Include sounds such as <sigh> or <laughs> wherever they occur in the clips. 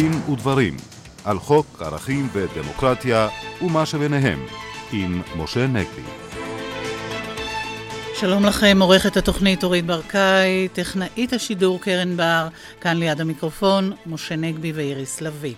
דין ודברים על חוק ערכים ודמוקרטיה ומה שביניהם עם משה נגבי. שלום לכם, עורכת התוכנית אורית ברקאי, טכנאית השידור קרן בר, כאן ליד המיקרופון, משה נגבי ואיריס לביא.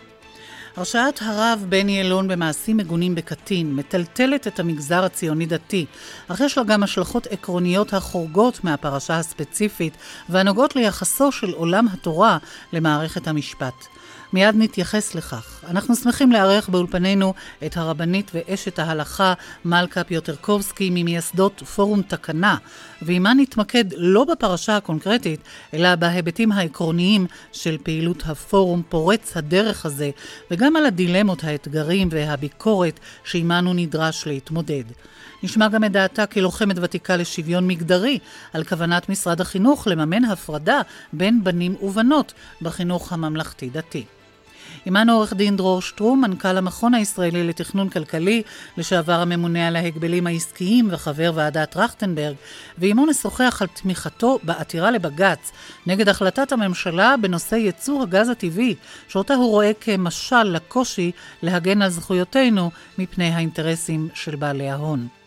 הרשעת הרב בני אלון במעשים מגונים בקטין מטלטלת את המגזר הציוני-דתי, אך יש לה גם השלכות עקרוניות החורגות מהפרשה הספציפית והנוגעות ליחסו של עולם התורה למערכת המשפט. מיד נתייחס לכך. אנחנו שמחים לארח באולפנינו את הרבנית ואשת ההלכה מלכה פיוטרקובסקי ממייסדות פורום תקנה, ועימה נתמקד לא בפרשה הקונקרטית, אלא בהיבטים העקרוניים של פעילות הפורום פורץ הדרך הזה, וגם על הדילמות, האתגרים והביקורת שעימנו נדרש להתמודד. נשמע גם את דעתה כלוחמת ותיקה לשוויון מגדרי על כוונת משרד החינוך לממן הפרדה בין בנים ובנות בחינוך הממלכתי-דתי. עמנו עורך דין דרור שטרום, מנכ"ל המכון הישראלי לתכנון כלכלי, לשעבר הממונה על ההגבלים העסקיים וחבר ועדת טרכטנברג, ועמו נשוחח על תמיכתו בעתירה לבג"ץ נגד החלטת הממשלה בנושא ייצור הגז הטבעי, שאותה הוא רואה כמשל לקושי להגן על זכויותינו מפני האינטרסים של בעלי ההון.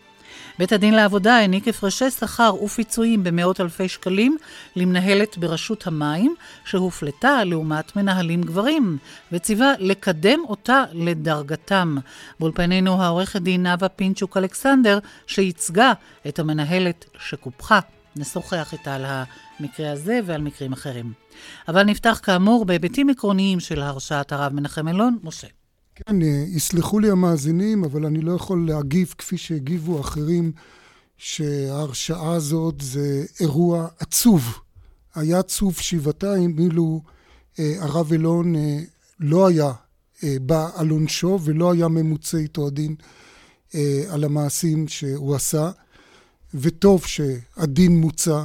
בית הדין לעבודה העניק הפרשי שכר ופיצויים במאות אלפי שקלים למנהלת ברשות המים, שהופלטה לעומת מנהלים גברים, וציווה לקדם אותה לדרגתם. באולפנינו העורכת דין נאוה פינצ'וק אלכסנדר, שייצגה את המנהלת שקופחה. נשוחח איתה על המקרה הזה ועל מקרים אחרים. אבל נפתח כאמור בהיבטים עקרוניים של הרשעת הרב מנחם אלון, משה. כן, אה, יסלחו לי המאזינים, אבל אני לא יכול להגיב כפי שהגיבו אחרים, שההרשעה הזאת זה אירוע עצוב. היה עצוב שבעתיים אילו אה, הרב אלון אה, לא היה אה, בא על עונשו ולא היה ממוצה איתו הדין אה, על המעשים שהוא עשה, וטוב שהדין מוצע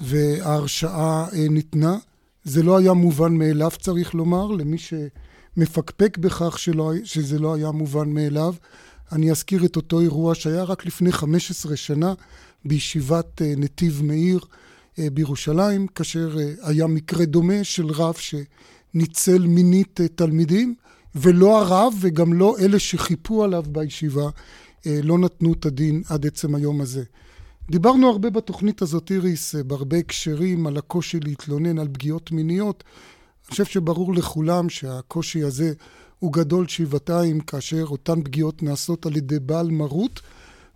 וההרשעה אה, ניתנה. זה לא היה מובן מאליו, צריך לומר, למי ש... מפקפק בכך שלא, שזה לא היה מובן מאליו. אני אזכיר את אותו אירוע שהיה רק לפני 15 שנה בישיבת אה, נתיב מאיר אה, בירושלים, כאשר אה, היה מקרה דומה של רב שניצל מינית תלמידים, ולא הרב וגם לא אלה שחיפו עליו בישיבה לא נתנו את הדין עד עצם היום הזה. דיברנו הרבה בתוכנית הזאת, איריס, בהרבה הקשרים על הקושי להתלונן על פגיעות מיניות. חושב שברור לכולם שהקושי הזה הוא גדול שבעתיים כאשר אותן פגיעות נעשות על ידי בעל מרות,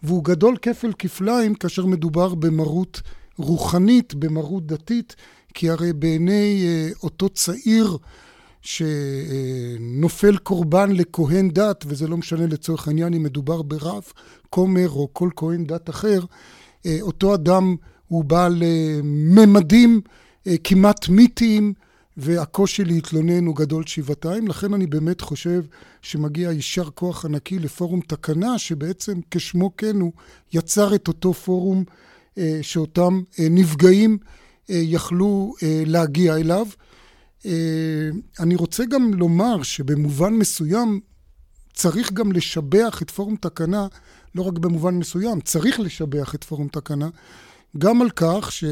והוא גדול כפל כפליים כאשר מדובר במרות רוחנית, במרות דתית, כי הרי בעיני אה, אותו צעיר שנופל קורבן לכהן דת, וזה לא משנה לצורך העניין אם מדובר ברב, כומר או כל כהן דת אחר, אה, אותו אדם הוא בעל אה, ממדים כמעט מיתיים, והקושי להתלונן הוא גדול שבעתיים, לכן אני באמת חושב שמגיע יישר כוח ענקי לפורום תקנה, שבעצם כשמו כן הוא יצר את אותו פורום אה, שאותם אה, נפגעים אה, יכלו אה, להגיע אליו. אה, אני רוצה גם לומר שבמובן מסוים צריך גם לשבח את פורום תקנה, לא רק במובן מסוים, צריך לשבח את פורום תקנה, גם על כך, ש...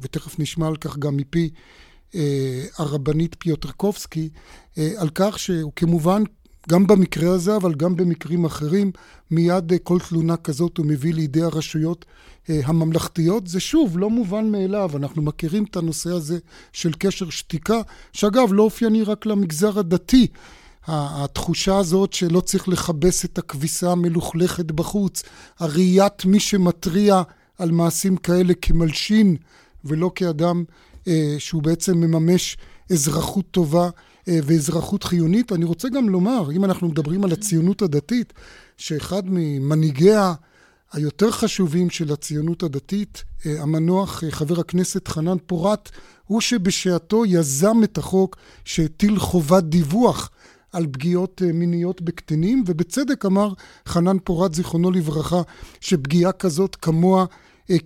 ותכף נשמע על כך גם מפי הרבנית פיוטרקובסקי, אה, על כך שהוא כמובן, גם במקרה הזה, אבל גם במקרים אחרים, מיד אה, כל תלונה כזאת הוא מביא לידי הרשויות הממלכתיות. זה שוב, לא מובן מאליו, אנחנו מכירים את הנושא הזה של קשר שתיקה, שאגב, לא אופייני רק למגזר הדתי. התחושה הזאת שלא צריך לכבס את הכביסה המלוכלכת בחוץ, הראיית מי שמתריע על מעשים כאלה כמלשין ולא כאדם אה, שהוא בעצם מממש אזרחות טובה אה, ואזרחות חיונית. אני רוצה גם לומר, אם אנחנו מדברים על הציונות הדתית, שאחד ממנהיגיה היותר חשובים של הציונות הדתית, אה, המנוח חבר הכנסת חנן פורת, הוא שבשעתו יזם את החוק שהטיל חובת דיווח על פגיעות מיניות בקטינים, ובצדק אמר חנן פורת, זיכרונו לברכה, שפגיעה כזאת כמוה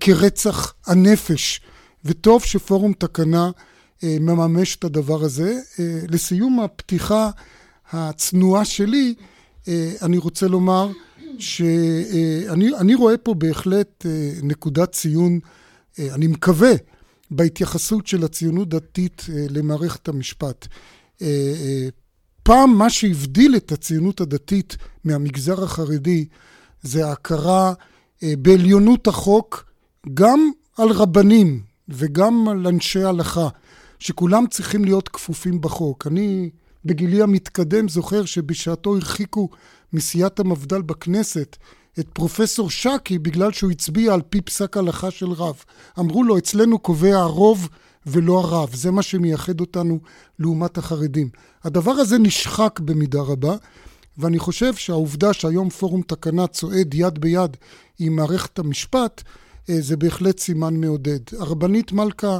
כרצח הנפש. וטוב שפורום תקנה אה, מממש את הדבר הזה. אה, לסיום הפתיחה הצנועה שלי, אה, אני רוצה לומר שאני רואה פה בהחלט נקודת ציון, אני מקווה, בהתייחסות של הציונות דתית למערכת המשפט. פעם מה שהבדיל את הציונות הדתית מהמגזר החרדי זה ההכרה בעליונות החוק גם על רבנים וגם על אנשי הלכה, שכולם צריכים להיות כפופים בחוק. אני בגילי המתקדם זוכר שבשעתו הרחיקו מסיעת המפד"ל בכנסת את פרופסור שקי בגלל שהוא הצביע על פי פסק הלכה של רב. אמרו לו, אצלנו קובע הרוב ולא הרב. זה מה שמייחד אותנו לעומת החרדים. הדבר הזה נשחק במידה רבה, ואני חושב שהעובדה שהיום פורום תקנה צועד יד ביד עם מערכת המשפט, זה בהחלט סימן מעודד. הרבנית מלכה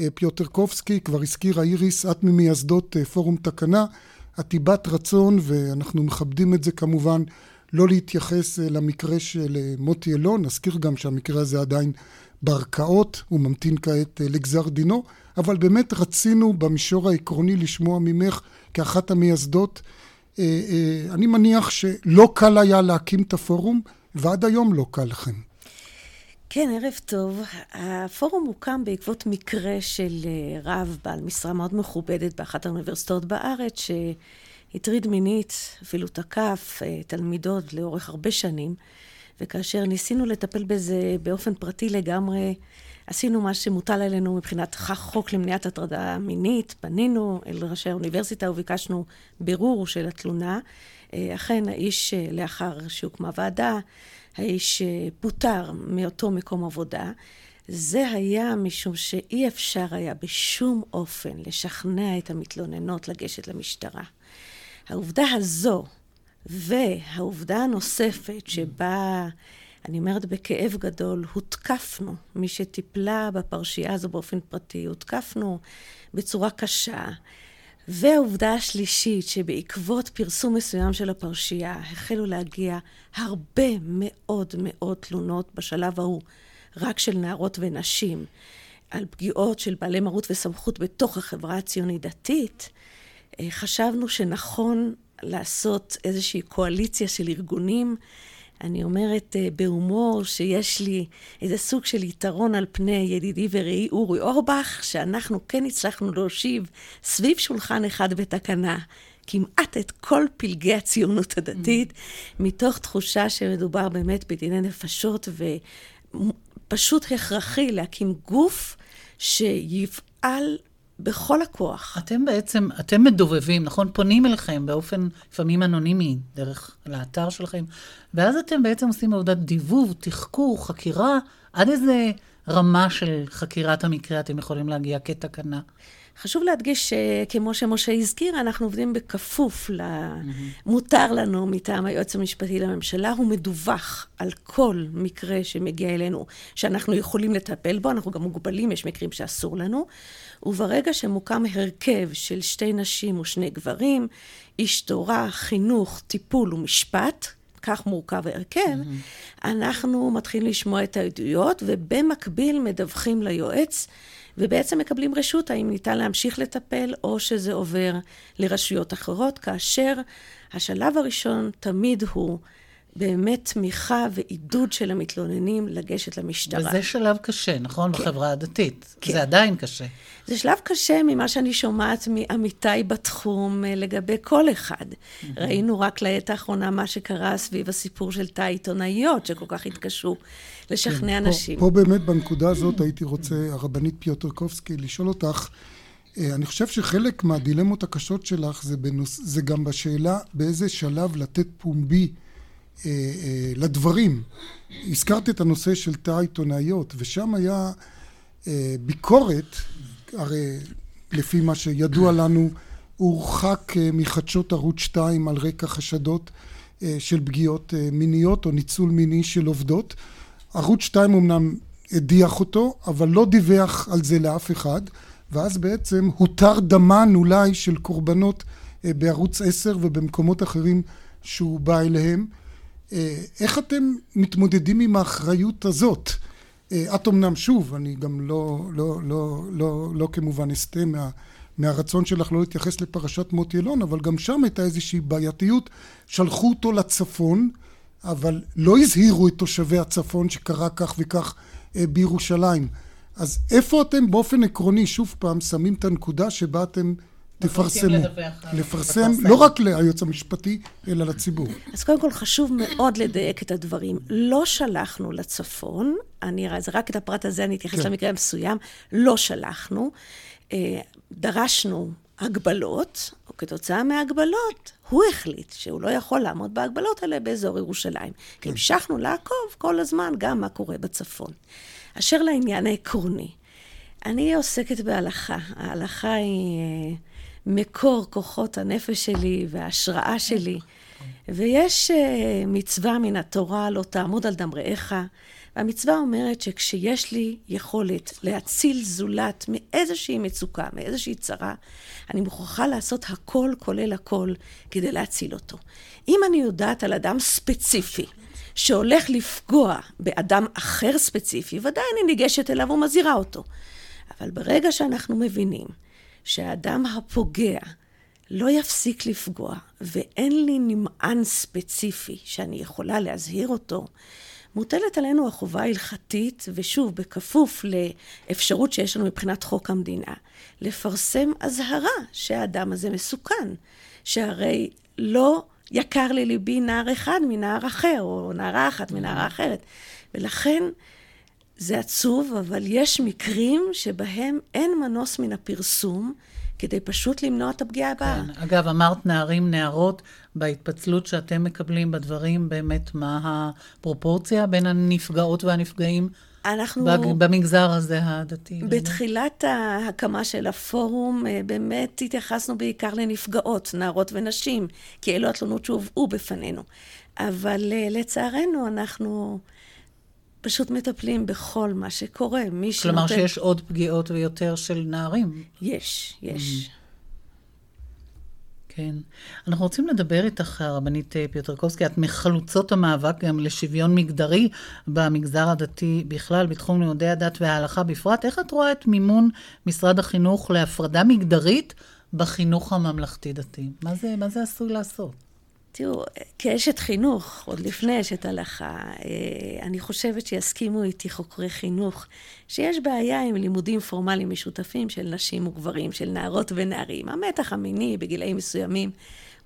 אה, פיוטרקובסקי, כבר הזכירה איריס, את ממייסדות אה, פורום תקנה, את היא בת רצון, ואנחנו מכבדים את זה כמובן, לא להתייחס למקרה של מוטי אלון, נזכיר גם שהמקרה הזה עדיין בערכאות, הוא ממתין כעת לגזר דינו, אבל באמת רצינו במישור העקרוני לשמוע ממך כאחת המייסדות. אני מניח שלא קל היה להקים את הפורום, ועד היום לא קל לכם. כן, ערב טוב. הפורום הוקם בעקבות מקרה של אה, רב בעל משרה מאוד מכובדת באחת האוניברסיטאות בארץ, שהטריד מינית, אפילו תקף אה, תלמידות לאורך הרבה שנים, וכאשר ניסינו לטפל בזה באופן פרטי לגמרי, עשינו מה שמוטל עלינו מבחינת חוק למניעת הטרדה מינית, פנינו אל ראשי האוניברסיטה וביקשנו בירור של התלונה. אה, אכן, האיש, לאחר שהוקמה ועדה, האיש פוטר מאותו מקום עבודה, זה היה משום שאי אפשר היה בשום אופן לשכנע את המתלוננות לגשת למשטרה. העובדה הזו והעובדה הנוספת שבה, אני אומרת בכאב גדול, הותקפנו, מי שטיפלה בפרשייה הזו באופן פרטי, הותקפנו בצורה קשה. והעובדה השלישית, שבעקבות פרסום מסוים של הפרשייה, החלו להגיע הרבה מאוד מאוד תלונות בשלב ההוא, רק של נערות ונשים, על פגיעות של בעלי מרות וסמכות בתוך החברה הציונית-דתית, אה, חשבנו שנכון לעשות איזושהי קואליציה של ארגונים אני אומרת uh, בהומור שיש לי איזה סוג של יתרון על פני ידידי ורעי אורי אורבך, שאנחנו כן הצלחנו להושיב סביב שולחן אחד בתקנה. כמעט את כל פלגי הציונות הדתית, mm-hmm. מתוך תחושה שמדובר באמת בדיני נפשות, ופשוט הכרחי להקים גוף שיפעל בכל הכוח. אתם בעצם, אתם מדובבים, נכון? פונים אליכם באופן לפעמים אנונימי, דרך לאתר שלכם, ואז אתם בעצם עושים עבודת דיבוב, תחקור, חקירה, עד איזה רמה של חקירת המקרה אתם יכולים להגיע כתקנה? חשוב להדגיש שכמו שמשה הזכיר, אנחנו עובדים בכפוף למותר לנו מטעם היועץ המשפטי לממשלה. הוא מדווח על כל מקרה שמגיע אלינו שאנחנו יכולים לטפל בו, אנחנו גם מוגבלים, יש מקרים שאסור לנו. וברגע שמוקם הרכב של שתי נשים ושני גברים, איש תורה, חינוך, טיפול ומשפט, כך מורכב ההרכב, mm-hmm. אנחנו מתחילים לשמוע את העדויות, ובמקביל מדווחים ליועץ, ובעצם מקבלים רשות האם ניתן להמשיך לטפל, או שזה עובר לרשויות אחרות, כאשר השלב הראשון תמיד הוא באמת תמיכה ועידוד של המתלוננים לגשת למשטרה. וזה שלב קשה, נכון? כן. בחברה הדתית. כן. זה עדיין קשה. זה שלב קשה ממה שאני שומעת מעמיתיי בתחום אה, לגבי כל אחד. Mm-hmm. ראינו רק לעת האחרונה מה שקרה סביב הסיפור של תא העיתונאיות, שכל כך התקשו לשכנע כן, אנשים. פה, פה באמת בנקודה הזאת הייתי רוצה, הרבנית פיוטרקובסקי, לשאול אותך, אה, אני חושב שחלק מהדילמות הקשות שלך זה, בנוס, זה גם בשאלה באיזה שלב לתת פומבי אה, אה, לדברים. הזכרת את הנושא של תא העיתונאיות, ושם היה אה, ביקורת, הרי לפי מה שידוע לנו, הורחק מחדשות ערוץ 2 על רקע חשדות של פגיעות מיניות או ניצול מיני של עובדות. ערוץ 2 אמנם הדיח אותו, אבל לא דיווח על זה לאף אחד, ואז בעצם הותר דמן אולי של קורבנות בערוץ 10 ובמקומות אחרים שהוא בא אליהם. אה, איך אתם מתמודדים עם האחריות הזאת? אה, את אמנם, שוב, אני גם לא, לא, לא, לא, לא כמובן אסטה מה, מהרצון שלך לא להתייחס לפרשת מוטי אלון, אבל גם שם הייתה איזושהי בעייתיות. שלחו אותו לצפון, אבל לא הזהירו את תושבי הצפון שקרה כך וכך אה, בירושלים. אז איפה אתם באופן עקרוני, שוב פעם, שמים את הנקודה שבה אתם תפרסמו. לפרסם, לא רק ליועץ המשפטי, אלא לציבור. אז קודם כל חשוב מאוד לדייק את הדברים. לא שלחנו לצפון, אני, זה רק את הפרט הזה, אני אתייחס כן. למקרה מסוים, לא שלחנו. אה, דרשנו הגבלות, או כתוצאה מהגבלות, הוא החליט שהוא לא יכול לעמוד בהגבלות האלה באזור ירושלים. כן. המשכנו לעקוב כל הזמן גם מה קורה בצפון. אשר לעניין העקרוני, אני עוסקת בהלכה. ההלכה היא אה, מקור כוחות הנפש שלי וההשראה שלי. ויש אה, מצווה מן התורה, לא תעמוד על דמראיך. והמצווה אומרת שכשיש לי יכולת להציל זולת מאיזושהי מצוקה, מאיזושהי צרה, אני מוכרחה לעשות הכל כולל הכל כדי להציל אותו. אם אני יודעת על אדם ספציפי שהולך לפגוע באדם אחר ספציפי, ודאי אני ניגשת אליו ומזהירה אותו. אבל ברגע שאנחנו מבינים שהאדם הפוגע לא יפסיק לפגוע, ואין לי נמען ספציפי שאני יכולה להזהיר אותו, מוטלת עלינו החובה ההלכתית, ושוב, בכפוף לאפשרות שיש לנו מבחינת חוק המדינה, לפרסם אזהרה שהאדם הזה מסוכן, שהרי לא יקר לליבי נער אחד מנער אחר, או נערה אחת מנערה אחרת. ולכן זה עצוב, אבל יש מקרים שבהם אין מנוס מן הפרסום. כדי פשוט למנוע את הפגיעה הבאה. כן. אגב, אמרת נערים, נערות, בהתפצלות שאתם מקבלים בדברים, באמת, מה הפרופורציה בין הנפגעות והנפגעים? אנחנו... במגזר הזה הדתי. בתחילת ההקמה של הפורום, אה, באמת התייחסנו בעיקר לנפגעות, נערות ונשים, כי אלו התלונות שהובאו בפנינו. אבל אה, לצערנו, אנחנו פשוט מטפלים בכל מה שקורה. מי שנותן... כלומר שיש עוד פגיעות ויותר של נערים. יש, יש. Mm. כן. אנחנו רוצים לדבר איתך, הרבנית אה, פיוטרקובסקי, את מחלוצות המאבק גם לשוויון מגדרי במגזר הדתי בכלל, בתחום לימודי הדת וההלכה בפרט. איך את רואה את מימון משרד החינוך להפרדה מגדרית בחינוך הממלכתי-דתי? מה מה זה עשוי לעשות? תראו, כאשת חינוך, עוד לפני אשת הלכה, אה, אני חושבת שיסכימו איתי חוקרי חינוך שיש בעיה עם לימודים פורמליים משותפים של נשים וגברים, של נערות ונערים. המתח המיני בגילאים מסוימים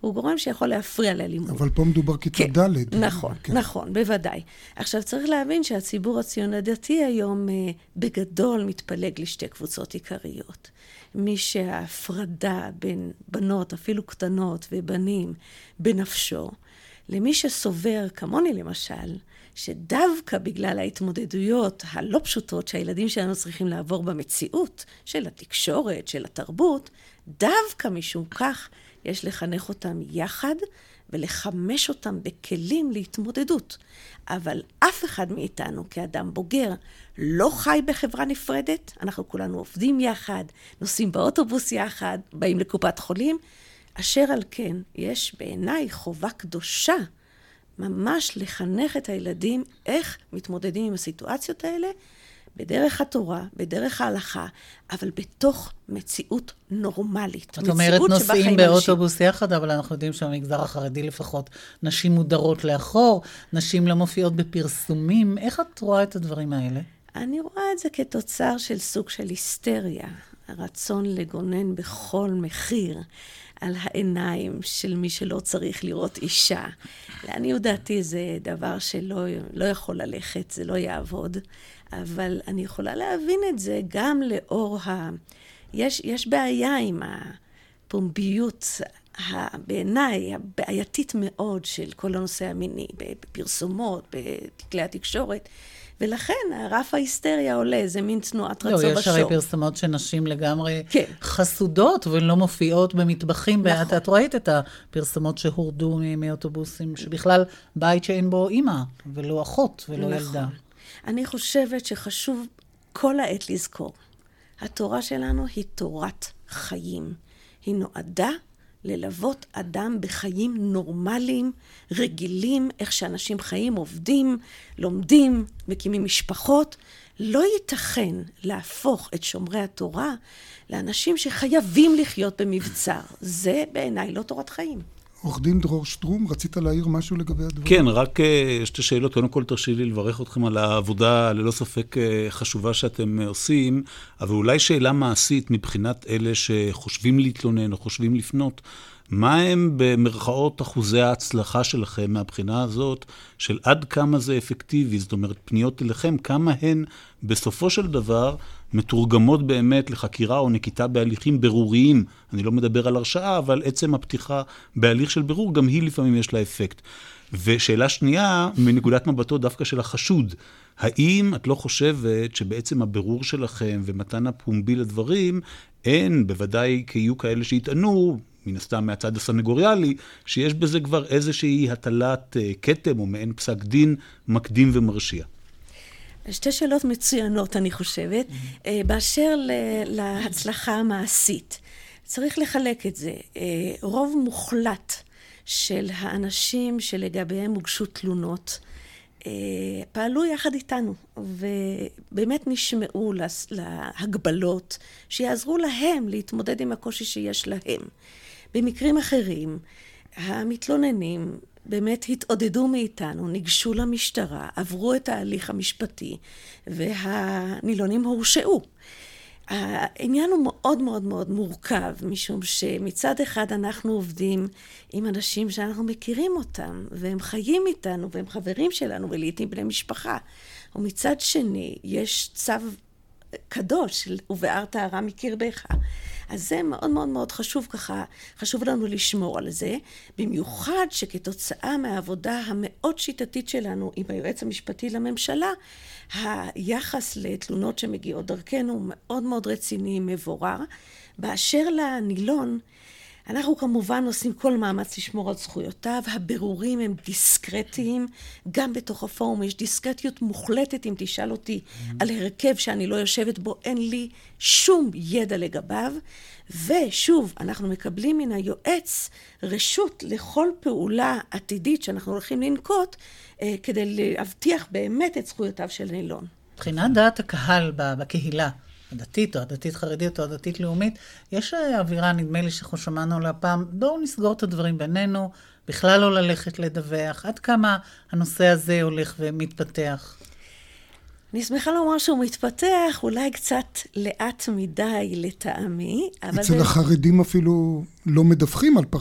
הוא גורם שיכול להפריע ללימוד. אבל פה מדובר כיתה כן, ד'. נכון, כן. נכון, בוודאי. עכשיו, צריך להבין שהציבור הציון הדתי היום אה, בגדול מתפלג לשתי קבוצות עיקריות. מי שההפרדה בין בנות, אפילו קטנות, ובנים, בנפשו, למי שסובר, כמוני למשל, שדווקא בגלל ההתמודדויות הלא פשוטות שהילדים שלנו צריכים לעבור במציאות של התקשורת, של התרבות, דווקא משום כך יש לחנך אותם יחד ולחמש אותם בכלים להתמודדות. אבל אף אחד מאיתנו כאדם בוגר לא חי בחברה נפרדת, אנחנו כולנו עובדים יחד, נוסעים באוטובוס יחד, באים לקופת חולים, אשר על כן יש בעיניי חובה קדושה ממש לחנך את הילדים איך מתמודדים עם הסיטואציות האלה בדרך התורה, בדרך ההלכה, אבל בתוך מציאות נורמלית. את אומרת, נוסעים באוטובוס אנשים. יחד, אבל אנחנו יודעים שבמגזר החרדי לפחות, נשים מודרות לאחור, נשים לא מופיעות בפרסומים. איך את רואה את הדברים האלה? אני רואה את זה כתוצר של סוג של היסטריה, הרצון לגונן בכל מחיר על העיניים של מי שלא צריך לראות אישה. לעניות דעתי זה דבר שלא לא יכול ללכת, זה לא יעבוד. אבל אני יכולה להבין את זה גם לאור ה... יש, יש בעיה עם הפומביות, בעיניי, הבעייתית מאוד של כל הנושא המיני, בפרסומות, בכלי התקשורת. ולכן הרף ההיסטריה עולה, זה מין תנועת רצון בשור. לא, יש הרי פרסומות של נשים לגמרי כן. חסודות ולא מופיעות במטבחים. נכון. את ראית את הפרסומות שהורדו מאוטובוסים, שבכלל בית שאין בו אימא, ולא אחות, ולא נכון. ילדה. אני חושבת שחשוב כל העת לזכור, התורה שלנו היא תורת חיים. היא נועדה ללוות אדם בחיים נורמליים, רגילים, איך שאנשים חיים, עובדים, לומדים, מקימים משפחות. לא ייתכן להפוך את שומרי התורה לאנשים שחייבים לחיות במבצר. זה בעיניי לא תורת חיים. עורך דין דרור שטרום, רצית להעיר משהו לגבי הדברים? כן, רק אה, שתי שאלות. קודם כל, תרשי לי לברך אתכם על העבודה ללא ספק אה, חשובה שאתם אה, עושים, אבל אולי שאלה מעשית מבחינת אלה שחושבים להתלונן או חושבים לפנות. מה הם במרכאות אחוזי ההצלחה שלכם מהבחינה הזאת של עד כמה זה אפקטיבי? זאת אומרת, פניות אליכם, כמה הן בסופו של דבר מתורגמות באמת לחקירה או נקיטה בהליכים ברוריים. אני לא מדבר על הרשעה, אבל עצם הפתיחה בהליך של ברור, גם היא לפעמים יש לה אפקט. ושאלה שנייה, מנקודת מבטו דווקא של החשוד, האם את לא חושבת שבעצם הבירור שלכם ומתן הפומבי לדברים, אין, בוודאי כי יהיו כאלה שיטענו, מן הסתם מהצד הסנגוריאלי, שיש בזה כבר איזושהי הטלת אה, כתם או מעין פסק דין מקדים ומרשיע. שתי שאלות מצוינות, אני חושבת. Mm-hmm. באשר להצלחה המעשית, צריך לחלק את זה. אה, רוב מוחלט של האנשים שלגביהם הוגשו תלונות, פעלו יחד איתנו, ובאמת נשמעו להגבלות שיעזרו להם להתמודד עם הקושי שיש להם. במקרים אחרים, המתלוננים באמת התעודדו מאיתנו, ניגשו למשטרה, עברו את ההליך המשפטי, והנילונים הורשעו. העניין הוא מאוד מאוד מאוד מורכב, משום שמצד אחד אנחנו עובדים עם אנשים שאנחנו מכירים אותם, והם חיים איתנו, והם חברים שלנו, ולעיתים בני משפחה. ומצד שני, יש צו קדוש, ובארת הרע מקרבך. אז זה מאוד מאוד מאוד חשוב ככה, חשוב לנו לשמור על זה, במיוחד שכתוצאה מהעבודה המאוד שיטתית שלנו עם היועץ המשפטי לממשלה, היחס לתלונות שמגיעות דרכנו הוא מאוד מאוד רציני, מבורר. באשר לנילון, אנחנו כמובן עושים כל מאמץ לשמור על זכויותיו, הבירורים הם דיסקרטיים, גם בתוך הפורום יש דיסקרטיות מוחלטת, אם תשאל אותי mm-hmm. על הרכב שאני לא יושבת בו, אין לי שום ידע לגביו. ושוב, אנחנו מקבלים מן היועץ רשות לכל פעולה עתידית שאנחנו הולכים לנקוט אה, כדי להבטיח באמת את זכויותיו של נילון. מבחינת דעת הקהל בקהילה, הדתית או הדתית-חרדית או הדתית-לאומית, יש אה, אווירה, נדמה לי שאנחנו שמענו עליה פעם, בואו נסגור את הדברים בינינו, בכלל לא ללכת לדווח, עד כמה הנושא הזה הולך ומתפתח. אני שמחה לומר שהוא מתפתח, אולי קצת לאט מדי לטעמי, אבל... אצל זה... החרדים אפילו לא מדווחים על פר...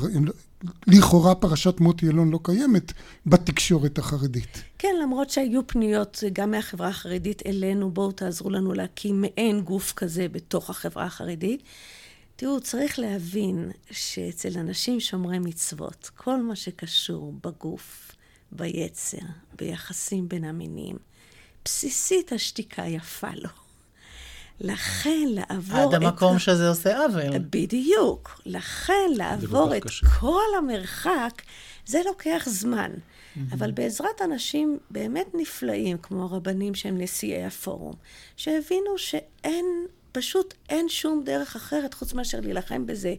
לכאורה פרשת מוטי אלון לא קיימת בתקשורת החרדית. כן, למרות שהיו פניות גם מהחברה החרדית אלינו, בואו תעזרו לנו להקים מעין גוף כזה בתוך החברה החרדית. תראו, צריך להבין שאצל אנשים שומרי מצוות, כל מה שקשור בגוף, ביצר, ביחסים בין המינים, בסיסית השתיקה יפה לו. לכן לעבור עד את... עד המקום שזה עושה עוול. בדיוק. לכן לעבור את קשה. כל המרחק, זה לוקח זמן. Mm-hmm. אבל בעזרת אנשים באמת נפלאים, כמו הרבנים שהם נשיאי הפורום, שהבינו שאין, פשוט אין שום דרך אחרת חוץ מאשר להילחם בזה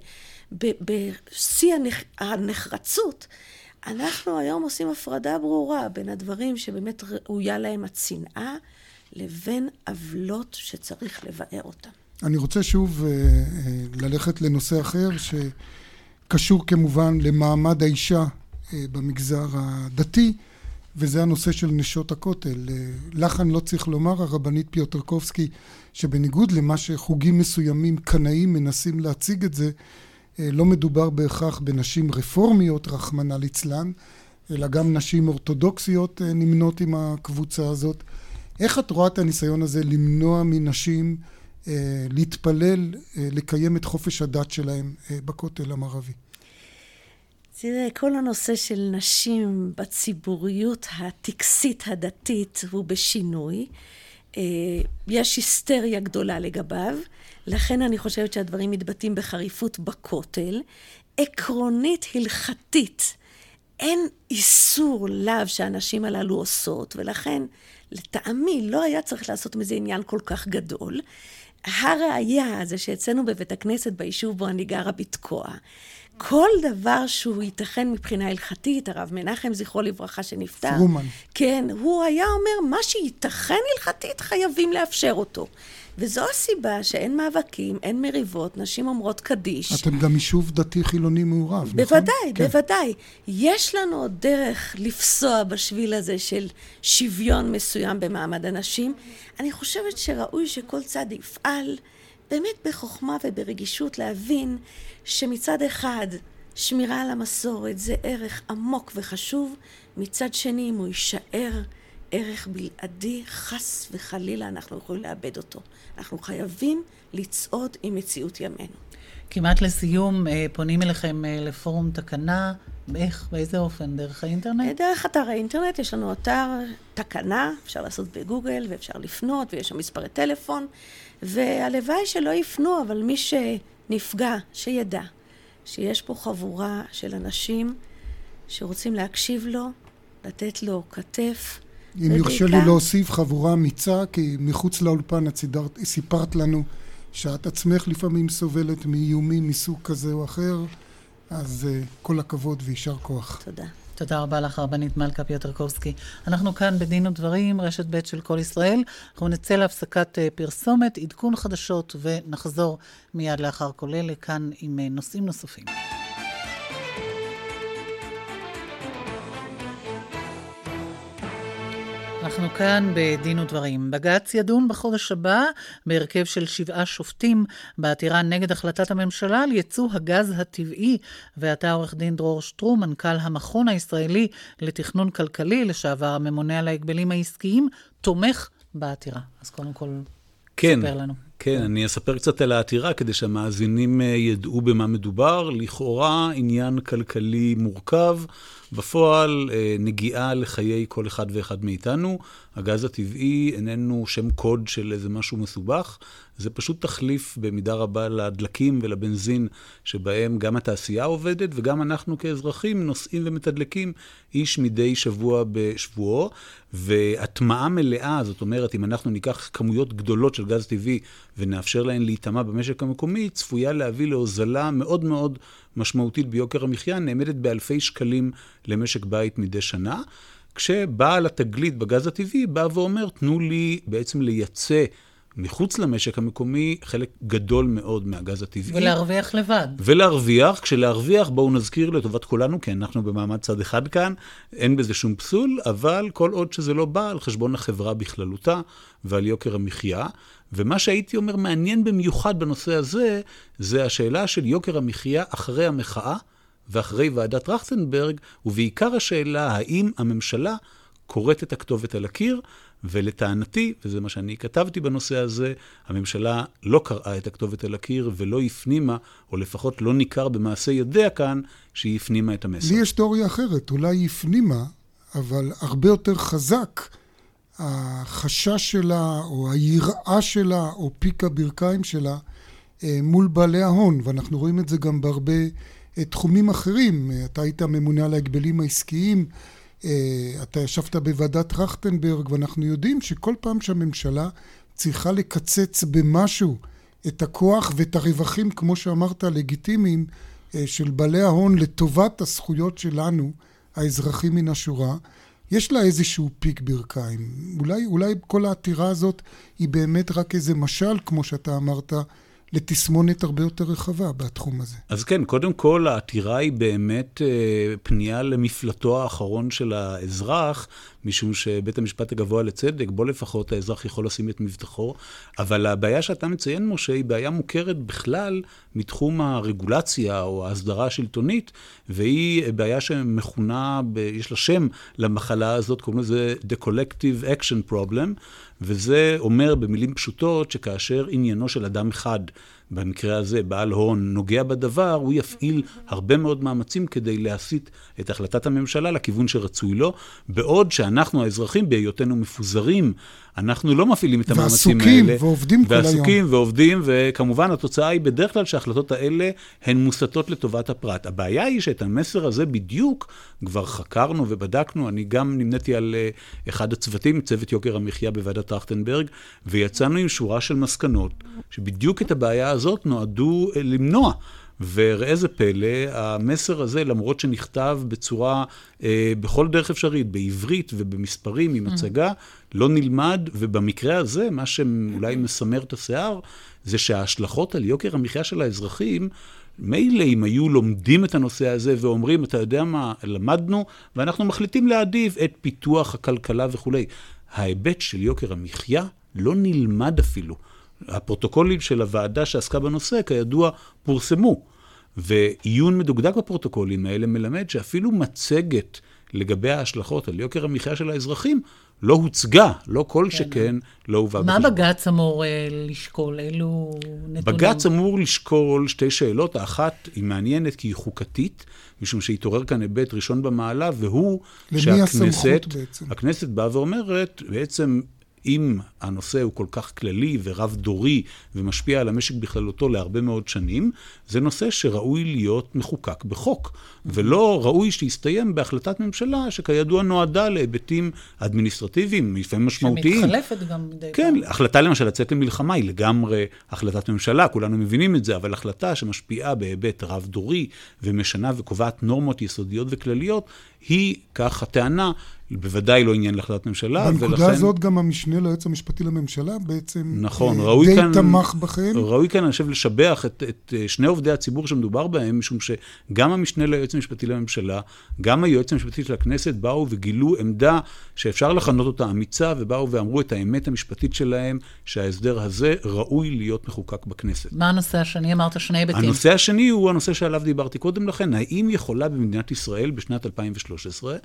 בשיא הנחרצות. הנחרצות. אנחנו היום עושים הפרדה ברורה בין הדברים שבאמת ראויה להם הצנעה, לבין עוולות שצריך לבאר אותן. אני רוצה שוב uh, uh, ללכת לנושא אחר, שקשור כמובן למעמד האישה uh, במגזר הדתי, וזה הנושא של נשות הכותל. לך אני לא צריך לומר, הרבנית פיוטרקובסקי, שבניגוד למה שחוגים מסוימים, קנאים, מנסים להציג את זה, אה, לא מדובר בהכרח בנשים רפורמיות, רחמנא ליצלן, אלא גם נשים אורתודוקסיות אה, נמנות עם הקבוצה הזאת. איך את רואה את הניסיון הזה למנוע מנשים אה, להתפלל, לקיים את חופש הדת שלהם בכותל המערבי? תראה, כל הנושא של נשים בציבוריות הטקסית הדתית הוא בשינוי. יש היסטריה גדולה לגביו. לכן אני חושבת שהדברים מתבטאים בחריפות בכותל. עקרונית, הלכתית, אין איסור לאו שהנשים הללו עושות, ולכן לטעמי לא היה צריך לעשות מזה עניין כל כך גדול. הראיה זה שאצלנו בבית הכנסת ביישוב בו אני גרה בתקוע, כל דבר שהוא ייתכן מבחינה הלכתית, הרב מנחם, זכרו לברכה, שנפטר, פרומן. כן, הוא היה אומר, מה שייתכן הלכתית, חייבים לאפשר אותו. וזו הסיבה שאין מאבקים, אין מריבות, נשים אומרות קדיש. אתם גם יישוב דתי-חילוני מעורב, נכון? בוודאי, כן. בוודאי. יש לנו עוד דרך לפסוע בשביל הזה של שוויון מסוים במעמד הנשים. אני חושבת שראוי שכל צד יפעל באמת בחוכמה וברגישות להבין שמצד אחד שמירה על המסורת זה ערך עמוק וחשוב, מצד שני אם הוא יישאר ערך בלעדי, חס וחלילה אנחנו יכולים לאבד אותו. אנחנו חייבים לצעוד עם מציאות ימינו. כמעט לסיום, אה, פונים אליכם אה, לפורום תקנה, איך, באיזה אופן? דרך האינטרנט? דרך אתר האינטרנט, יש לנו אתר תקנה, אפשר לעשות בגוגל ואפשר לפנות, ויש שם מספרי טלפון, והלוואי שלא יפנו, אבל מי שנפגע, שידע שיש פה חבורה של אנשים שרוצים להקשיב לו, לתת לו כתף. אם יורשה לי להוסיף חבורה אמיצה, כי מחוץ לאולפן את סידרת, סיפרת לנו שאת עצמך לפעמים סובלת מאיומים מסוג כזה או אחר, אז uh, כל הכבוד ויישר כוח. תודה. תודה רבה לך, רבנית מלכה פיוטרקובסקי. אנחנו כאן בדין ודברים, רשת ב' של כל ישראל. אנחנו נצא להפסקת uh, פרסומת, עדכון חדשות, ונחזור מיד לאחר כל אלה כאן עם uh, נושאים נוספים. אנחנו כאן בדין ודברים. בג"ץ ידון בחודש הבא בהרכב של שבעה שופטים בעתירה נגד החלטת הממשלה על ייצוא הגז הטבעי. ואתה עורך דין דרור שטרום, מנכ"ל המכון הישראלי לתכנון כלכלי, לשעבר הממונה על ההגבלים העסקיים, תומך בעתירה. אז קודם כל, כן, ספר לנו. כן, אני אספר קצת על העתירה כדי שהמאזינים אה, ידעו במה מדובר. לכאורה עניין כלכלי מורכב. בפועל אה, נגיעה לחיי כל אחד ואחד מאיתנו. הגז הטבעי איננו שם קוד של איזה משהו מסובך, זה פשוט תחליף במידה רבה לדלקים ולבנזין שבהם גם התעשייה עובדת וגם אנחנו כאזרחים נוסעים ומתדלקים איש מדי שבוע בשבועו. והטמעה מלאה, זאת אומרת, אם אנחנו ניקח כמויות גדולות של גז טבעי ונאפשר להן להיטמע במשק המקומי, צפויה להביא להוזלה מאוד מאוד משמעותית ביוקר המחיה, נאמדת באלפי שקלים למשק בית מדי שנה. כשבעל התגלית בגז הטבעי בא ואומר, תנו לי בעצם לייצא מחוץ למשק המקומי חלק גדול מאוד מהגז הטבעי. ולהרוויח לבד. ולהרוויח, כשלהרוויח, בואו נזכיר לטובת כולנו, כי אנחנו במעמד צד אחד כאן, אין בזה שום פסול, אבל כל עוד שזה לא בא על חשבון החברה בכללותה ועל יוקר המחיה. ומה שהייתי אומר מעניין במיוחד בנושא הזה, זה השאלה של יוקר המחיה אחרי המחאה ואחרי ועדת טרכטנברג, ובעיקר השאלה האם הממשלה קוראת את הכתובת על הקיר, ולטענתי, וזה מה שאני כתבתי בנושא הזה, הממשלה לא קראה את הכתובת על הקיר ולא הפנימה, או לפחות לא ניכר במעשה ידיה כאן, שהיא הפנימה את המסר. לי יש תיאוריה אחרת, אולי היא הפנימה, אבל הרבה יותר חזק החשש שלה, או היראה שלה, או פיק הברכיים שלה, אה, מול בעלי ההון, ואנחנו רואים את זה גם בהרבה תחומים אחרים. אתה היית ממונה על ההגבלים העסקיים, אה, אתה ישבת בוועדת טרכטנברג, ואנחנו יודעים שכל פעם שהממשלה צריכה לקצץ במשהו את הכוח ואת הרווחים, כמו שאמרת, הלגיטימיים של בעלי ההון לטובת הזכויות שלנו, האזרחים מן השורה, יש לה איזשהו פיק ברכיים. אולי, אולי כל העתירה הזאת היא באמת רק איזה משל, כמו שאתה אמרת, לתסמונת הרבה יותר רחבה בתחום הזה. אז כן, קודם כל, העתירה היא באמת אה, פנייה למפלטו האחרון של האזרח, משום שבית המשפט הגבוה לצדק, בו לפחות האזרח יכול לשים את מבטחו, אבל הבעיה שאתה מציין, משה, היא בעיה מוכרת בכלל מתחום הרגולציה או ההסדרה השלטונית, והיא בעיה שמכונה, ב, יש לה שם למחלה הזאת, קוראים לזה The Collective Action Problem. וזה אומר במילים פשוטות שכאשר עניינו של אדם אחד, במקרה הזה בעל הון, נוגע בדבר, הוא יפעיל הרבה מאוד מאמצים כדי להסיט את החלטת הממשלה לכיוון שרצוי לו, בעוד שאנחנו האזרחים, בהיותנו מפוזרים, אנחנו לא מפעילים את המאמצים האלה. ועסוקים ועובדים כל היום. ועסוקים ועובדים, וכמובן התוצאה היא בדרך כלל שההחלטות האלה הן מוסטות לטובת הפרט. הבעיה היא שאת המסר הזה בדיוק כבר חקרנו ובדקנו. אני גם נמניתי על אה, אחד הצוותים, צוות יוקר המחיה בוועדת טרכטנברג, ויצאנו עם שורה של מסקנות, שבדיוק את הבעיה הזאת נועדו אה, למנוע. וראה זה פלא, המסר הזה, למרות שנכתב בצורה, אה, בכל דרך אפשרית, בעברית ובמספרים, עם הצגה, לא נלמד, ובמקרה הזה, מה שאולי מסמר את השיער, זה שההשלכות על יוקר המחיה של האזרחים, מילא אם היו לומדים את הנושא הזה ואומרים, אתה יודע מה, למדנו, ואנחנו מחליטים להעדיף את פיתוח הכלכלה וכולי. ההיבט של יוקר המחיה לא נלמד אפילו. הפרוטוקולים של הוועדה שעסקה בנושא, כידוע, פורסמו. ועיון מדוקדק בפרוטוקולים האלה מלמד שאפילו מצגת לגבי ההשלכות על יוקר המחיה של האזרחים לא הוצגה, לא כל כן. שכן לא הובא בחשבון. מה בג"ץ אמור אה, לשקול? אילו נתונים? בג"ץ אמור לשקול שתי שאלות. האחת היא מעניינת כי היא חוקתית, משום שהתעורר כאן היבט ראשון במעלה, והוא שהכנסת, הכנסת באה ואומרת, בעצם אם הנושא הוא כל כך כללי ורב-דורי ומשפיע על המשק בכללותו להרבה מאוד שנים, זה נושא שראוי להיות מחוקק בחוק, ולא ראוי שיסתיים בהחלטת ממשלה שכידוע נועדה להיבטים אדמיניסטרטיביים, לפעמים משמעותיים. שמתחלפת גם מדי כן, פעם. החלטה למשל לצאת למלחמה היא לגמרי החלטת ממשלה, כולנו מבינים את זה, אבל החלטה שמשפיעה בהיבט רב-דורי ומשנה וקובעת נורמות יסודיות וכלליות, היא, כך הטענה, בוודאי לא עניין להחלטת ממשלה, בנקודה ולכן... בנקודה הזאת גם המשנה ליועץ המשפטי לממשלה בעצם נכון, אה, די כאן, תמך בכם. ראוי כאן, אני חושב, לשבח את, את אה, שני עובדי הציבור שמדובר בהם, משום שגם המשנה ליועץ המשפטי לממשלה, גם היועץ המשפטי של הכנסת באו וגילו עמדה שאפשר לכנות אותה אמיצה, ובאו ואמרו את האמת המשפטית שלהם, שההסדר הזה ראוי להיות מחוקק בכנסת. מה הנושא השני? אמרת שני היבטים. הנושא השני הוא הנושא שעליו דיברתי קודם לכן. האם יכולה במדינת ישראל בשנת 2013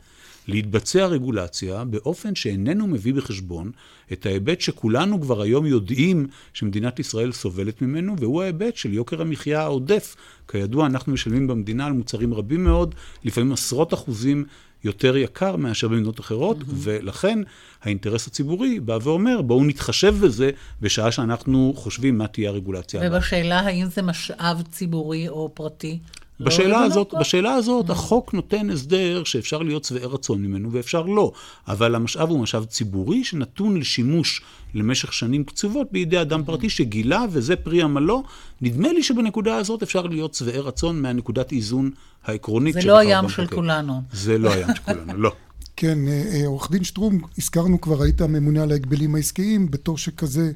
להתבצע רגולציה באופן שאיננו מביא בחשבון את ההיבט שכולנו כבר היום יודעים שמדינת ישראל סובלת ממנו, והוא ההיבט של יוקר המחיה העודף. כידוע, אנחנו משלמים במדינה על מוצרים רבים מאוד, לפעמים עשרות אחוזים יותר יקר מאשר במדינות אחרות, mm-hmm. ולכן האינטרס הציבורי בא ואומר, בואו נתחשב בזה בשעה שאנחנו חושבים מה תהיה הרגולציה. ובשאלה האם זה משאב ציבורי או פרטי? לא בשאלה הזאת, בשאלה הזאת, mm. החוק נותן הסדר שאפשר להיות שבעי רצון ממנו ואפשר לא, אבל המשאב הוא משאב ציבורי שנתון לשימוש למשך שנים קצובות בידי אדם mm. פרטי שגילה, וזה פרי עמלו. נדמה לי שבנקודה הזאת אפשר להיות שבעי רצון מהנקודת איזון העקרונית. זה לא הים של כולנו. זה לא הים של כולנו, לא. <laughs> כן, אה, אה, עורך דין שטרום, הזכרנו כבר, היית הממונה על ההגבלים העסקיים, בתור שכזה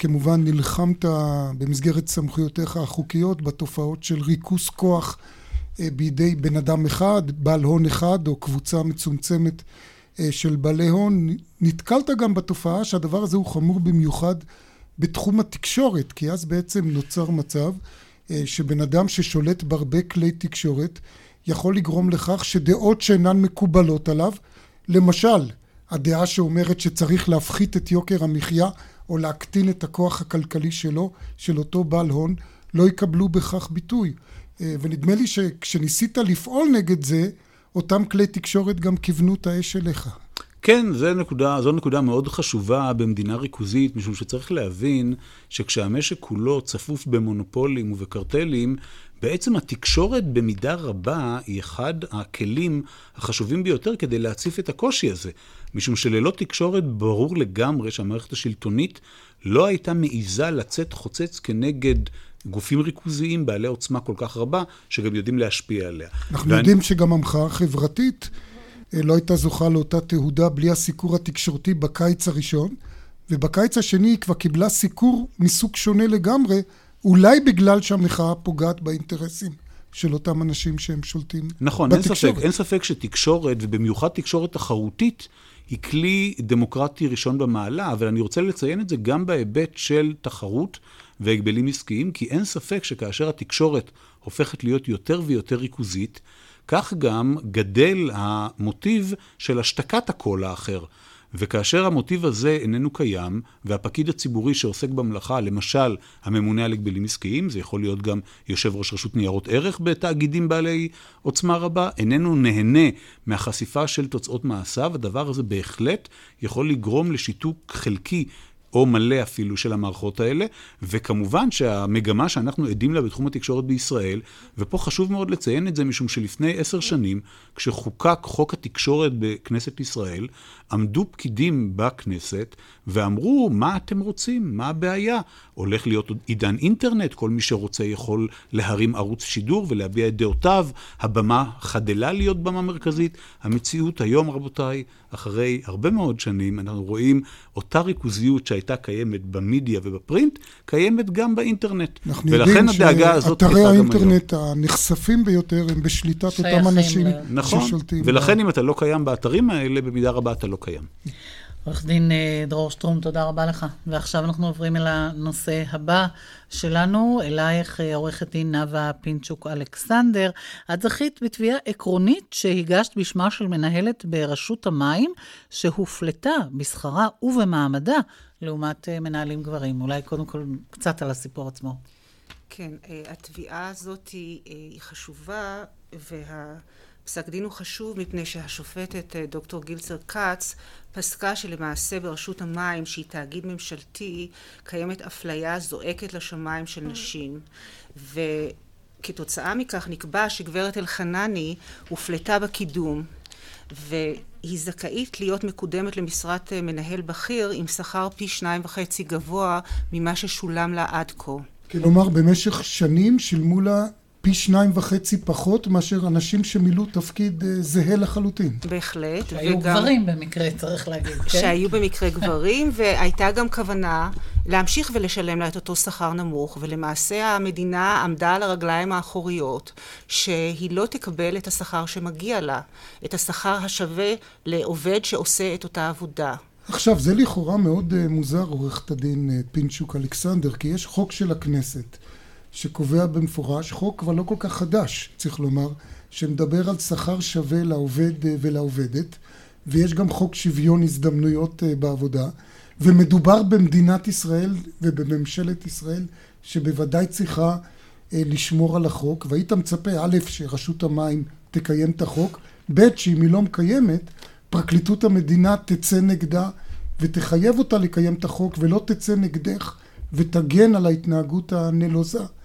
כמובן נלחמת במסגרת סמכויותיך החוקיות בתופעות של ריכוז כוח אה, בידי בן אדם אחד, בעל הון אחד או קבוצה מצומצמת אה, של בעלי הון. נתקלת גם בתופעה שהדבר הזה הוא חמור במיוחד בתחום התקשורת, כי אז בעצם נוצר מצב אה, שבן אדם ששולט בהרבה כלי תקשורת יכול לגרום לכך שדעות שאינן מקובלות עליו, למשל הדעה שאומרת שצריך להפחית את יוקר המחיה או להקטין את הכוח הכלכלי שלו, של אותו בעל הון, לא יקבלו בכך ביטוי. אה, ונדמה לי שכשניסית לפעול נגד זה, אותם כלי תקשורת גם כיוונו את האש אליך. כן, זו נקודה, זו נקודה מאוד חשובה במדינה ריכוזית, משום שצריך להבין שכשהמשק כולו צפוף במונופולים ובקרטלים, בעצם התקשורת במידה רבה היא אחד הכלים החשובים ביותר כדי להציף את הקושי הזה. משום שללא תקשורת ברור לגמרי שהמערכת השלטונית לא הייתה מעיזה לצאת חוצץ כנגד גופים ריכוזיים בעלי עוצמה כל כך רבה, שגם יודעים להשפיע עליה. אנחנו ואני... יודעים שגם המחאה החברתית אה, לא הייתה זוכה לאותה תהודה בלי הסיקור התקשורתי בקיץ הראשון, ובקיץ השני היא כבר קיבלה סיקור מסוג שונה לגמרי, אולי בגלל שהמחאה פוגעת באינטרסים. של אותם אנשים שהם שולטים נכון, בתקשורת. נכון, אין ספק, אין ספק שתקשורת, ובמיוחד תקשורת תחרותית, היא כלי דמוקרטי ראשון במעלה, אבל אני רוצה לציין את זה גם בהיבט של תחרות והגבלים עסקיים, כי אין ספק שכאשר התקשורת הופכת להיות יותר ויותר ריכוזית, כך גם גדל המוטיב של השתקת הקול האחר. וכאשר המוטיב הזה איננו קיים, והפקיד הציבורי שעוסק במלאכה, למשל הממונה על הגבלים עסקיים, זה יכול להיות גם יושב ראש רשות ניירות ערך בתאגידים בעלי עוצמה רבה, איננו נהנה מהחשיפה של תוצאות מעשיו, הדבר הזה בהחלט יכול לגרום לשיתוק חלקי או מלא אפילו של המערכות האלה, וכמובן שהמגמה שאנחנו עדים לה בתחום התקשורת בישראל, ופה חשוב מאוד לציין את זה, משום שלפני עשר שנים, כשחוקק חוק התקשורת בכנסת ישראל, עמדו פקידים בכנסת ואמרו, מה אתם רוצים? מה הבעיה? הולך להיות עידן אינטרנט, כל מי שרוצה יכול להרים ערוץ שידור ולהביע את דעותיו, הבמה חדלה להיות במה מרכזית. המציאות היום, רבותיי, אחרי הרבה מאוד שנים, אנחנו רואים אותה ריכוזיות שהייתה קיימת במדיה ובפרינט, קיימת גם באינטרנט. אנחנו יודעים שאתרי האינטרנט הנחשפים ביותר הם בשליטת אותם אנשים נכון, ששולטים. ולכן ב... אם אתה לא קיים באתרים האלה, במידה רבה אתה לא קיים. עורך דין אה, דרור שטרום, תודה רבה לך. ועכשיו אנחנו עוברים אל הנושא הבא שלנו, אלייך אה, עורכת דין נאוה פינצ'וק אלכסנדר. את זכית בתביעה עקרונית שהגשת בשמה של מנהלת ברשות המים, שהופלטה בשכרה ובמעמדה לעומת אה, מנהלים גברים. אולי קודם כל קצת על הסיפור עצמו. כן, התביעה הזאת היא חשובה, וה... פסק דין הוא חשוב מפני שהשופטת אה, דוקטור גילצר כץ פסקה שלמעשה ברשות המים, שהיא תאגיד ממשלתי, קיימת אפליה זועקת לשמיים של נשים. וכתוצאה מכך נקבע שגברת אלחנני הופלטה בקידום, והיא זכאית להיות מקודמת למשרת אה, מנהל בכיר עם שכר פי שניים וחצי גבוה ממה ששולם לה עד כה. כלומר, במשך שנים שילמו לה פי שניים וחצי פחות מאשר אנשים שמילאו תפקיד אה, זהה לחלוטין. בהחלט. שהיו וגם, גברים במקרה, צריך להגיד, כן? שהיו במקרה גברים, והייתה גם כוונה להמשיך ולשלם לה את אותו שכר נמוך, ולמעשה המדינה עמדה על הרגליים האחוריות, שהיא לא תקבל את השכר שמגיע לה, את השכר השווה לעובד שעושה את אותה עבודה. עכשיו, זה לכאורה מאוד uh, מוזר, עורכת הדין uh, פינצ'וק אלכסנדר, כי יש חוק של הכנסת. שקובע במפורש, חוק כבר לא כל כך חדש, צריך לומר, שמדבר על שכר שווה לעובד אה, ולעובדת, ויש גם חוק שוויון הזדמנויות אה, בעבודה, ומדובר במדינת ישראל ובממשלת ישראל, שבוודאי צריכה אה, לשמור על החוק, והיית מצפה, א', שרשות המים תקיים את החוק, ב', שאם היא לא מקיימת, פרקליטות המדינה תצא נגדה ותחייב אותה לקיים את החוק ולא תצא נגדך ותגן על ההתנהגות הנלוזה.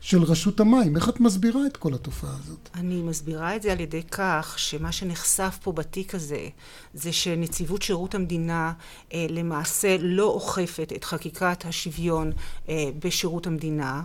של רשות המים. איך את מסבירה את כל התופעה הזאת? אני מסבירה את זה על ידי כך שמה שנחשף פה בתיק הזה, זה שנציבות שירות המדינה אה, למעשה לא אוכפת את חקיקת השוויון אה, בשירות המדינה.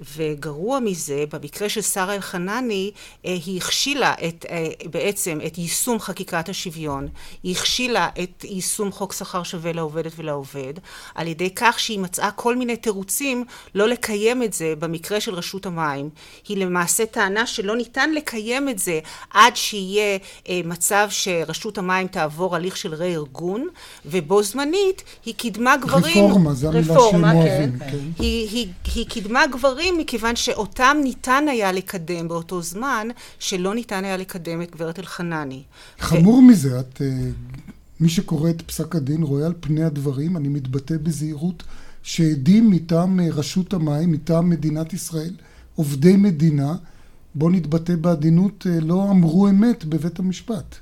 וגרוע מזה, במקרה של שרה אלחנני, אה, היא הכשילה את, אה, בעצם את יישום חקיקת השוויון, היא הכשילה את יישום חוק שכר שווה לעובדת ולעובד, על ידי כך שהיא מצאה כל מיני תירוצים לא לקיים את זה במקרה של רשות המים. היא למעשה טענה שלא ניתן לקיים את זה עד שיהיה אה, מצב שרשות המים תעבור הליך של רה-ארגון, ובו זמנית היא קידמה גברים... רפורמה, זו המילה שהם אוהבים. כן. כן. היא, היא, היא קידמה גברים מכיוון שאותם ניתן היה לקדם באותו זמן, שלא ניתן היה לקדם את גברת אלחנני. חמור ו... מזה, את, אה, מי שקורא את פסק הדין רואה על פני הדברים, אני מתבטא בזהירות, שעדים מטעם אה, רשות המים, מטעם מדינת ישראל, עובדי מדינה, בוא נתבטא בעדינות, אה, לא אמרו אמת בבית המשפט.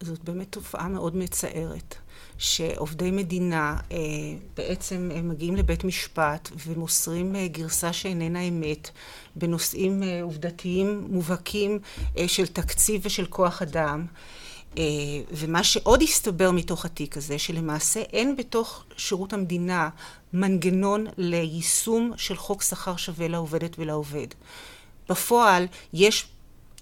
זאת באמת תופעה מאוד מצערת. שעובדי מדינה אה, בעצם מגיעים לבית משפט ומוסרים גרסה שאיננה אמת בנושאים עובדתיים מובהקים של תקציב ושל כוח אדם. ומה שעוד הסתבר מתוך התיק הזה, שלמעשה אין בתוך שירות המדינה מנגנון ליישום של חוק שכר שווה לעובדת ולעובד. בפועל יש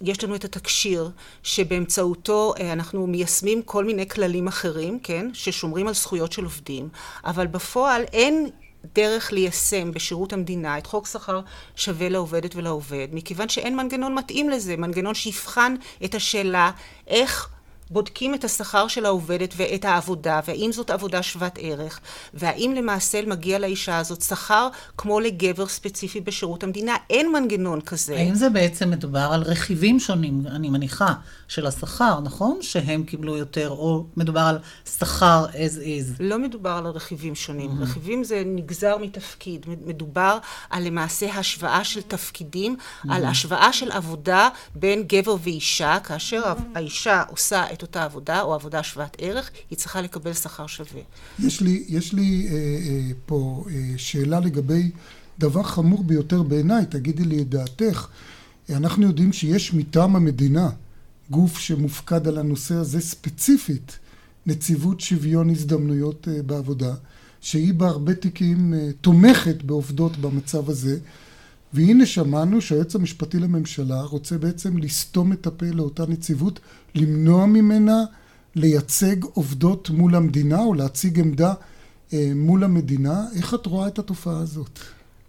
יש לנו את התקשיר שבאמצעותו אה, אנחנו מיישמים כל מיני כללים אחרים, כן, ששומרים על זכויות של עובדים, אבל בפועל אין דרך ליישם בשירות המדינה את חוק שכר שווה לעובדת ולעובד, מכיוון שאין מנגנון מתאים לזה, מנגנון שיבחן את השאלה איך בודקים את השכר של העובדת ואת העבודה, והאם זאת עבודה שוות ערך, והאם למעשה מגיע לאישה הזאת שכר כמו לגבר ספציפי בשירות המדינה. אין מנגנון כזה. האם זה בעצם מדובר על רכיבים שונים, אני מניחה, של השכר, נכון? שהם קיבלו יותר, או מדובר על שכר as is? לא מדובר על רכיבים שונים. Mm-hmm. רכיבים זה נגזר מתפקיד. מדובר על למעשה השוואה של תפקידים, mm-hmm. על השוואה של עבודה בין גבר ואישה, כאשר mm-hmm. האישה עושה את את אותה עבודה, או עבודה שוות ערך, היא צריכה לקבל שכר שווה. יש לי, יש לי אה, אה, פה אה, שאלה לגבי דבר חמור ביותר בעיניי, תגידי לי את דעתך. אנחנו יודעים שיש מטעם המדינה גוף שמופקד על הנושא הזה ספציפית, נציבות שוויון הזדמנויות אה, בעבודה, שהיא בהרבה תיקים אה, תומכת בעובדות במצב הזה. והנה שמענו שהיועץ המשפטי לממשלה רוצה בעצם לסתום את הפה לאותה נציבות, למנוע ממנה לייצג עובדות מול המדינה או להציג עמדה אה, מול המדינה. איך את רואה את התופעה הזאת?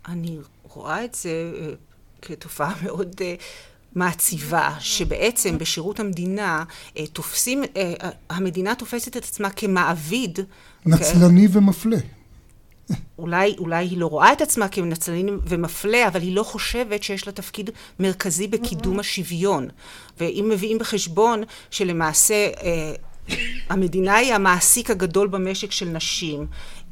אני רואה את זה אה, כתופעה מאוד אה, מעציבה, שבעצם בשירות המדינה אה, תופסים, אה, המדינה תופסת את עצמה כמעביד. נצלני okay? ומפלה. אולי, אולי היא לא רואה את עצמה כנצלני ומפלה, אבל היא לא חושבת שיש לה תפקיד מרכזי בקידום השוויון. ואם מביאים בחשבון שלמעשה אה, המדינה היא המעסיק הגדול במשק של נשים,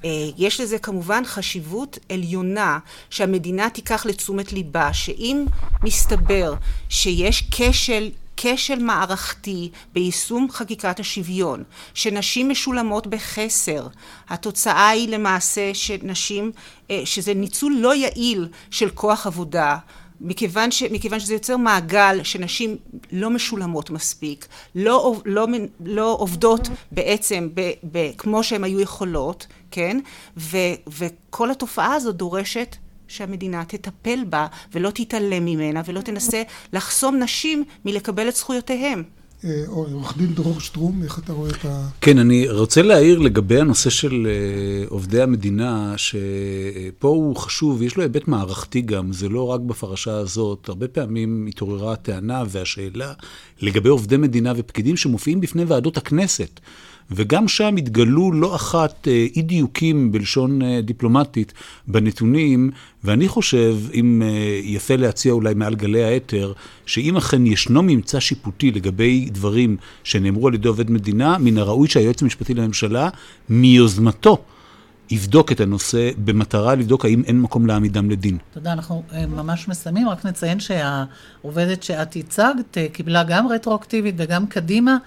אה, יש לזה כמובן חשיבות עליונה שהמדינה תיקח לתשומת ליבה, שאם מסתבר שיש כשל כשל מערכתי ביישום חקיקת השוויון, שנשים משולמות בחסר, התוצאה היא למעשה שנשים, אה, שזה ניצול לא יעיל של כוח עבודה, מכיוון, ש, מכיוון שזה יוצר מעגל שנשים לא משולמות מספיק, לא, לא, לא עובדות בעצם ב, ב, כמו שהן היו יכולות, כן? ו, וכל התופעה הזאת דורשת שהמדינה תטפל בה ולא תתעלם ממנה ולא תנסה לחסום נשים מלקבל את זכויותיהם. עורך דין דרור שטרום, איך אתה רואה את ה... כן, אני רוצה להעיר לגבי הנושא של אה, עובדי המדינה, שפה הוא חשוב, יש לו היבט מערכתי גם, זה לא רק בפרשה הזאת. הרבה פעמים התעוררה הטענה והשאלה לגבי עובדי מדינה ופקידים שמופיעים בפני ועדות הכנסת. וגם שם התגלו לא אחת אה, אי דיוקים בלשון אה, דיפלומטית בנתונים, ואני חושב, אם יפה להציע אולי מעל גלי האתר, שאם אכן ישנו ממצא שיפוטי לגבי דברים שנאמרו על ידי עובד מדינה, מן הראוי שהיועץ המשפטי לממשלה, מיוזמתו, יבדוק את הנושא במטרה לבדוק האם אין מקום להעמידם לדין. תודה, אנחנו ממש מסיימים. רק נציין שהעובדת שאת הצגת קיבלה גם רטרואקטיבית וגם קדימה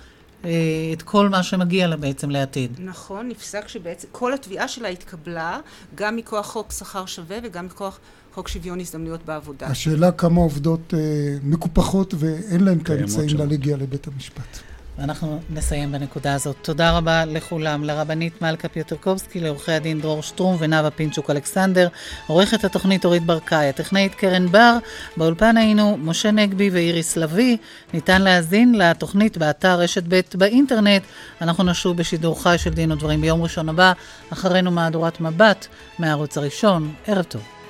אה, את כל מה שמגיע לה בעצם לעתיד. נכון, נפסק שבעצם כל התביעה שלה התקבלה גם מכוח חוק שכר שווה וגם מכוח חוק שוויון הזדמנויות בעבודה. השאלה כמה עובדות אה, מקופחות ואין להן את האמצעים להגיע לבית המשפט. ואנחנו נסיים בנקודה הזאת. תודה רבה לכולם, לרבנית מלכה פיוטרקובסקי, לעורכי הדין דרור שטרום ונאוה פינצ'וק אלכסנדר, עורכת התוכנית אורית ברקאי, הטכנאית קרן בר, באולפן היינו משה נגבי ואיריס לביא. ניתן להאזין לתוכנית באתר רשת ב' באינטרנט. אנחנו נשוב בשידור חי של דין ודברים ביום ראשון הבא, אחרינו מהדורת מבט מהערוץ הראשון. ערב טוב.